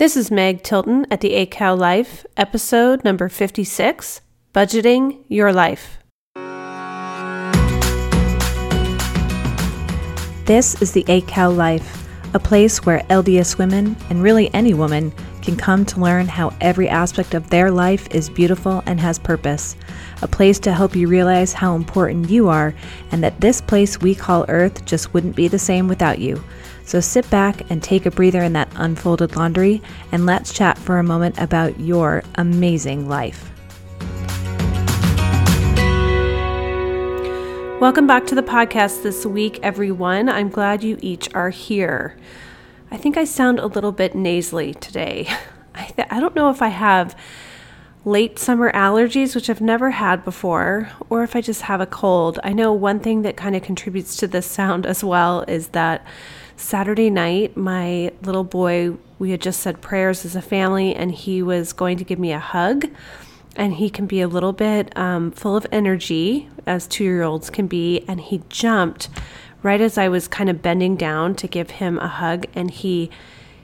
This is Meg Tilton at the ACAL Life, episode number 56 Budgeting Your Life. This is the ACAL Life, a place where LDS women, and really any woman, can come to learn how every aspect of their life is beautiful and has purpose. A place to help you realize how important you are, and that this place we call Earth just wouldn't be the same without you. So sit back and take a breather in that unfolded laundry, and let's chat for a moment about your amazing life. Welcome back to the podcast this week, everyone. I'm glad you each are here. I think I sound a little bit nasally today. I, th- I don't know if I have late summer allergies, which I've never had before, or if I just have a cold. I know one thing that kind of contributes to this sound as well is that Saturday night, my little boy, we had just said prayers as a family, and he was going to give me a hug. And he can be a little bit um, full of energy, as two year olds can be. And he jumped right as I was kind of bending down to give him a hug, and he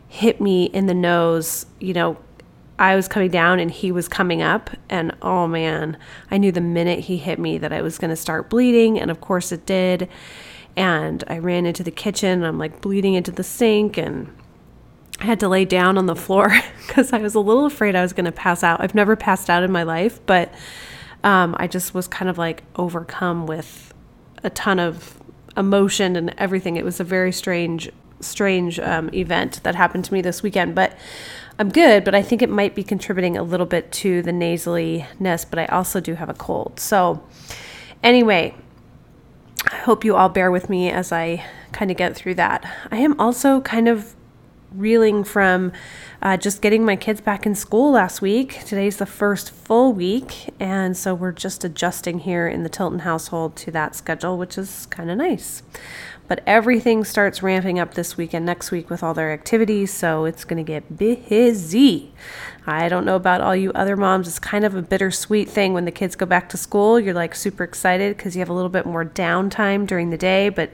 hit me in the nose. You know, I was coming down and he was coming up. And oh man, I knew the minute he hit me that I was going to start bleeding. And of course it did and I ran into the kitchen. And I'm like bleeding into the sink and I had to lay down on the floor because I was a little afraid I was going to pass out. I've never passed out in my life, but um, I just was kind of like overcome with a ton of emotion and everything. It was a very strange, strange um, event that happened to me this weekend, but I'm good. But I think it might be contributing a little bit to the nasaliness, but I also do have a cold. So, anyway, I hope you all bear with me as I kind of get through that. I am also kind of reeling from uh, just getting my kids back in school last week. Today's the first full week, and so we're just adjusting here in the Tilton household to that schedule, which is kind of nice. But everything starts ramping up this week and next week with all their activities, so it's going to get busy. I don't know about all you other moms. It's kind of a bittersweet thing when the kids go back to school. You're like super excited because you have a little bit more downtime during the day, but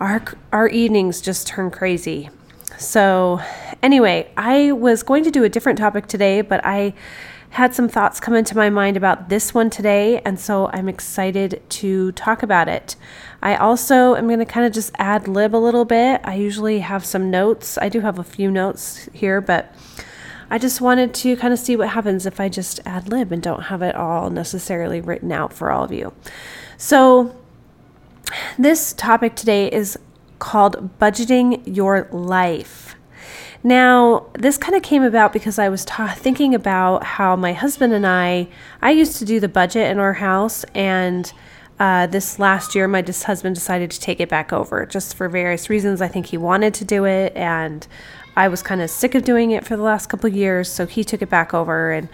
our our evenings just turn crazy. So, anyway, I was going to do a different topic today, but I had some thoughts come into my mind about this one today, and so I'm excited to talk about it. I also am going to kind of just ad lib a little bit. I usually have some notes. I do have a few notes here, but I just wanted to kind of see what happens if I just ad lib and don't have it all necessarily written out for all of you. So, this topic today is called Budgeting Your Life. Now, this kind of came about because I was ta- thinking about how my husband and I, I used to do the budget in our house, and uh, this last year, my dis- husband decided to take it back over just for various reasons. I think he wanted to do it, and I was kind of sick of doing it for the last couple of years, so he took it back over, and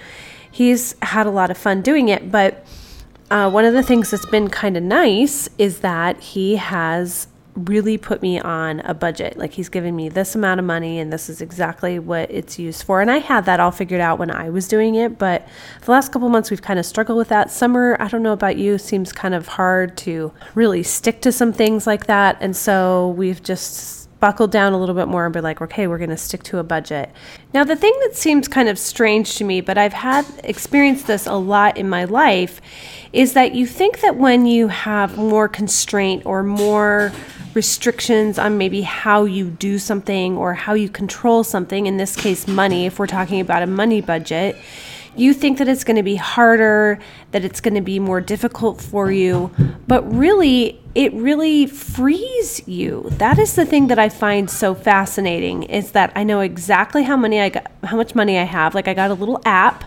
he's had a lot of fun doing it. But uh, one of the things that's been kind of nice is that he has really put me on a budget. Like he's given me this amount of money and this is exactly what it's used for. And I had that all figured out when I was doing it, but the last couple months we've kind of struggled with that. Summer, I don't know about you, seems kind of hard to really stick to some things like that. And so we've just buckled down a little bit more and be like, okay, we're going to stick to a budget. Now, the thing that seems kind of strange to me, but I've had experienced this a lot in my life, is that you think that when you have more constraint or more restrictions on maybe how you do something or how you control something, in this case, money, if we're talking about a money budget, you think that it's going to be harder, that it's going to be more difficult for you, but really, it really frees you. That is the thing that I find so fascinating is that I know exactly how money I got, how much money I have. Like I got a little app.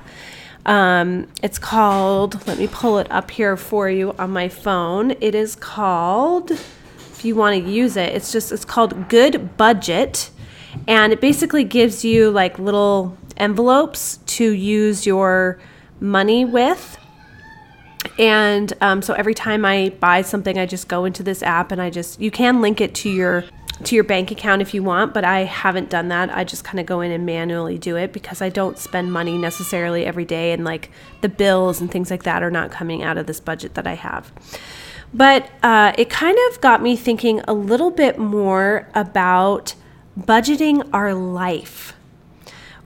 Um, it's called. Let me pull it up here for you on my phone. It is called. If you want to use it, it's just it's called Goodbudget, and it basically gives you like little envelopes to use your money with. And um, so every time I buy something, I just go into this app and I just, you can link it to your to your bank account if you want, but I haven't done that. I just kind of go in and manually do it because I don't spend money necessarily every day and like the bills and things like that are not coming out of this budget that I have. But uh, it kind of got me thinking a little bit more about budgeting our life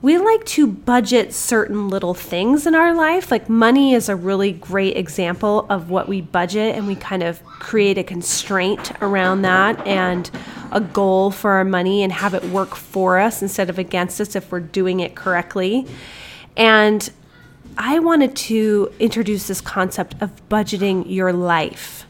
we like to budget certain little things in our life. Like money is a really great example of what we budget, and we kind of create a constraint around that and a goal for our money and have it work for us instead of against us if we're doing it correctly. And I wanted to introduce this concept of budgeting your life.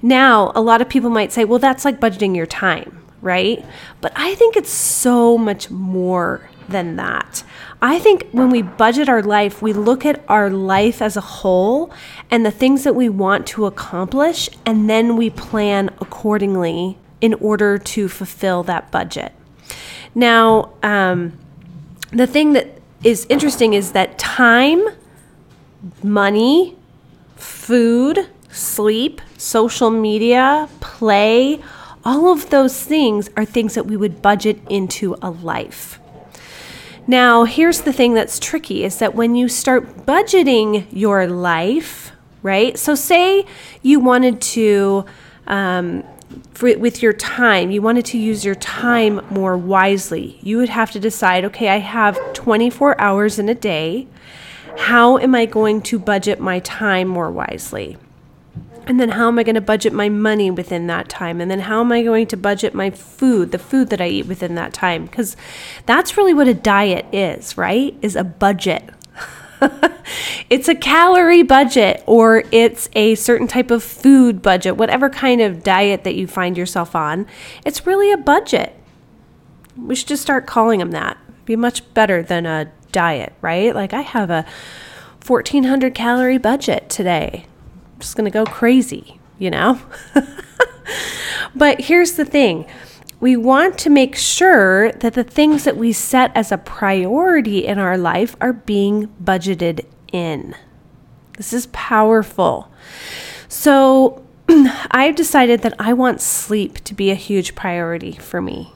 Now, a lot of people might say, well, that's like budgeting your time, right? But I think it's so much more than that. I think when we budget our life, we look at our life as a whole and the things that we want to accomplish, and then we plan accordingly in order to fulfill that budget. Now, um, the thing that is interesting is that time, money, food, sleep, social media, play, all of those things are things that we would budget into a life. Now, here's the thing that's tricky is that when you start budgeting your life, right? So, say you wanted to, um, for, with your time, you wanted to use your time more wisely. You would have to decide okay, I have 24 hours in a day. How am I going to budget my time more wisely? And then how am I going to budget my money within that time? And then how am I going to budget my food, the food that I eat within that time? Because that's really what a diet is, right? Is a budget. it's a calorie budget or it's a certain type of food budget, whatever kind of diet that you find yourself on. It's really a budget. We should just start calling them that. Be much better than a diet, right? Like I have a 1400 calorie budget today just going to go crazy, you know? but here's the thing we want to make sure that the things that we set as a priority in our life are being budgeted in. This is powerful. So, I've decided that I want sleep to be a huge priority for me.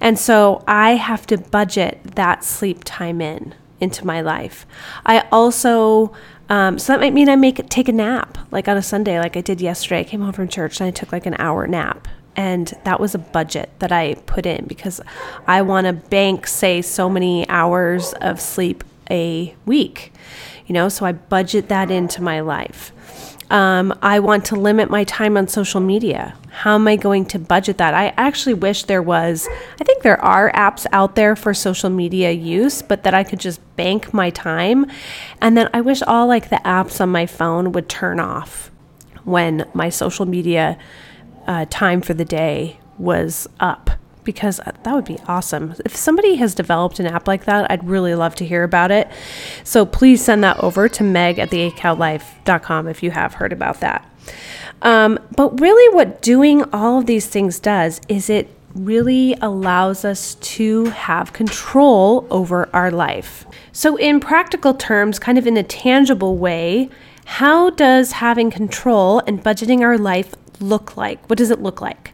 And so I have to budget that sleep time in into my life. I also um, so that might mean I make take a nap, like on a Sunday, like I did yesterday. I came home from church and I took like an hour nap, and that was a budget that I put in because I want to bank, say, so many hours of sleep a week, you know. So I budget that into my life. Um, I want to limit my time on social media. How am I going to budget that? I actually wish there was, I think there are apps out there for social media use, but that I could just bank my time. And then I wish all like the apps on my phone would turn off when my social media uh, time for the day was up because that would be awesome. If somebody has developed an app like that, I'd really love to hear about it. So please send that over to meg at theacallife.com if you have heard about that. Um, but really, what doing all of these things does is it really allows us to have control over our life. So, in practical terms, kind of in a tangible way, how does having control and budgeting our life look like? What does it look like?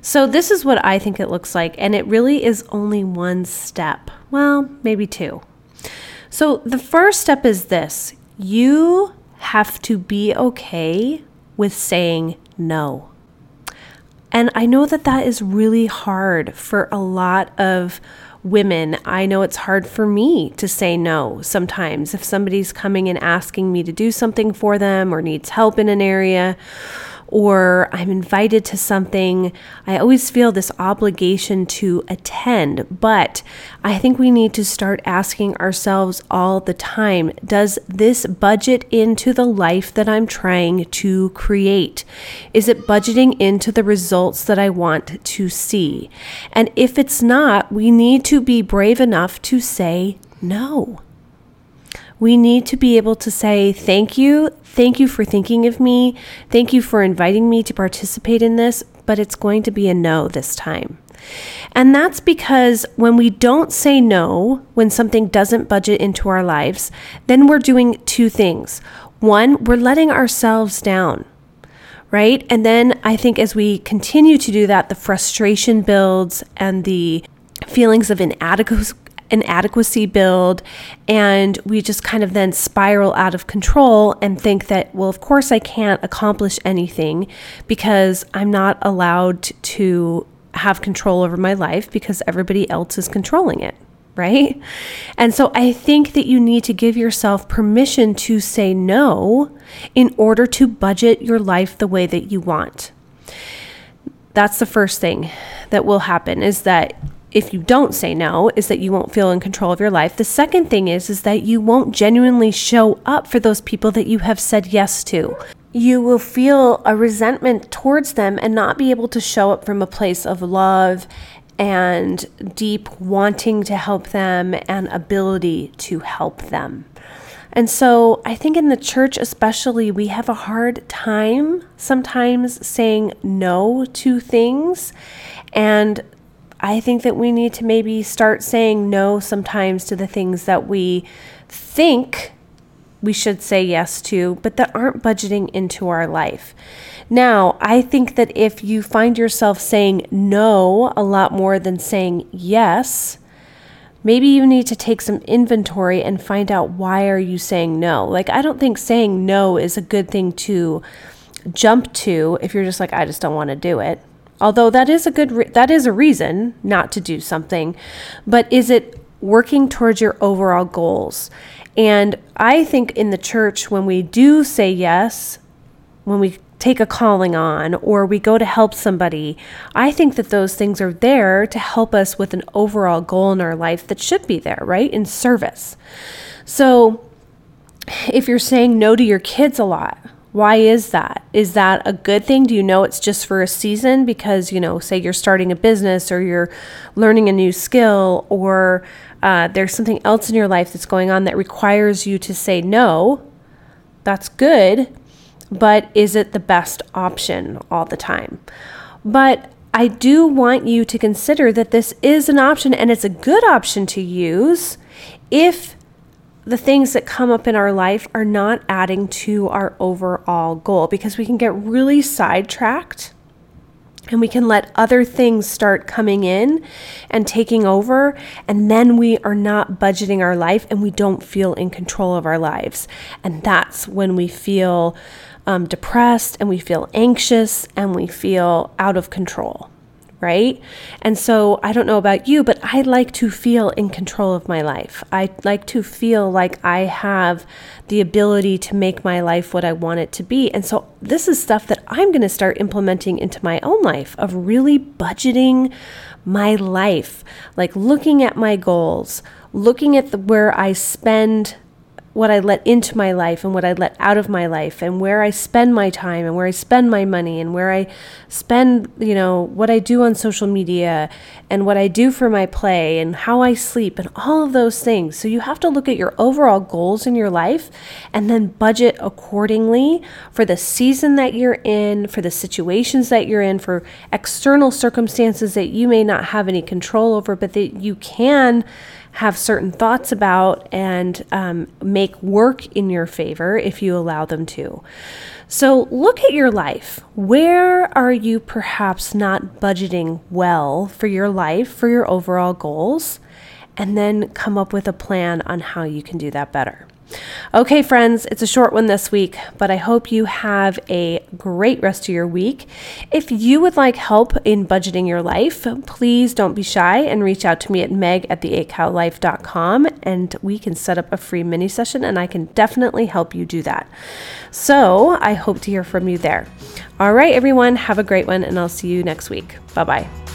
So, this is what I think it looks like, and it really is only one step. Well, maybe two. So, the first step is this you have to be okay with saying no. And I know that that is really hard for a lot of women. I know it's hard for me to say no sometimes if somebody's coming and asking me to do something for them or needs help in an area or I'm invited to something, I always feel this obligation to attend. But I think we need to start asking ourselves all the time Does this budget into the life that I'm trying to create? Is it budgeting into the results that I want to see? And if it's not, we need to be brave enough to say no. We need to be able to say, Thank you. Thank you for thinking of me. Thank you for inviting me to participate in this, but it's going to be a no this time. And that's because when we don't say no, when something doesn't budget into our lives, then we're doing two things. One, we're letting ourselves down, right? And then I think as we continue to do that, the frustration builds and the feelings of inadequacy inadequacy build and we just kind of then spiral out of control and think that well of course I can't accomplish anything because I'm not allowed to have control over my life because everybody else is controlling it right? And so I think that you need to give yourself permission to say no in order to budget your life the way that you want. That's the first thing that will happen is that if you don't say no is that you won't feel in control of your life. The second thing is is that you won't genuinely show up for those people that you have said yes to. You will feel a resentment towards them and not be able to show up from a place of love and deep wanting to help them and ability to help them. And so I think in the church, especially, we have a hard time sometimes saying no to things. And I think that we need to maybe start saying no sometimes to the things that we think we should say yes to, but that aren't budgeting into our life. Now, I think that if you find yourself saying no a lot more than saying yes, maybe you need to take some inventory and find out why are you saying no. Like I don't think saying no is a good thing to jump to if you're just like I just don't want to do it. Although that is a good re- that is a reason not to do something, but is it working towards your overall goals? And I think in the church when we do say yes, when we take a calling on or we go to help somebody, I think that those things are there to help us with an overall goal in our life that should be there, right? In service. So if you're saying no to your kids a lot, why is that? Is that a good thing? Do you know it's just for a season because, you know, say you're starting a business or you're learning a new skill or uh, there's something else in your life that's going on that requires you to say no? That's good but is it the best option all the time? But I do want you to consider that this is an option and it's a good option to use if the things that come up in our life are not adding to our overall goal because we can get really sidetracked and we can let other things start coming in and taking over and then we are not budgeting our life and we don't feel in control of our lives. And that's when we feel um, depressed and we feel anxious and we feel out of control, right? And so I don't know about you, but I like to feel in control of my life. I like to feel like I have the ability to make my life what I want it to be. And so this is stuff that I'm going to start implementing into my own life of really budgeting my life, like looking at my goals, looking at the, where I spend what I let into my life and what I let out of my life and where I spend my time and where I spend my money and where I spend, you know, what I do on social media and what I do for my play and how I sleep and all of those things. So you have to look at your overall goals in your life and then budget accordingly for the season that you're in, for the situations that you're in, for external circumstances that you may not have any control over, but that you can have certain thoughts about and um, make work in your favor if you allow them to. So, look at your life. Where are you perhaps not budgeting well for your life, for your overall goals? And then come up with a plan on how you can do that better. Okay, friends, it's a short one this week, but I hope you have a great rest of your week. If you would like help in budgeting your life, please don't be shy and reach out to me at meg at the and we can set up a free mini session and I can definitely help you do that. So I hope to hear from you there. All right, everyone, have a great one and I'll see you next week. Bye bye.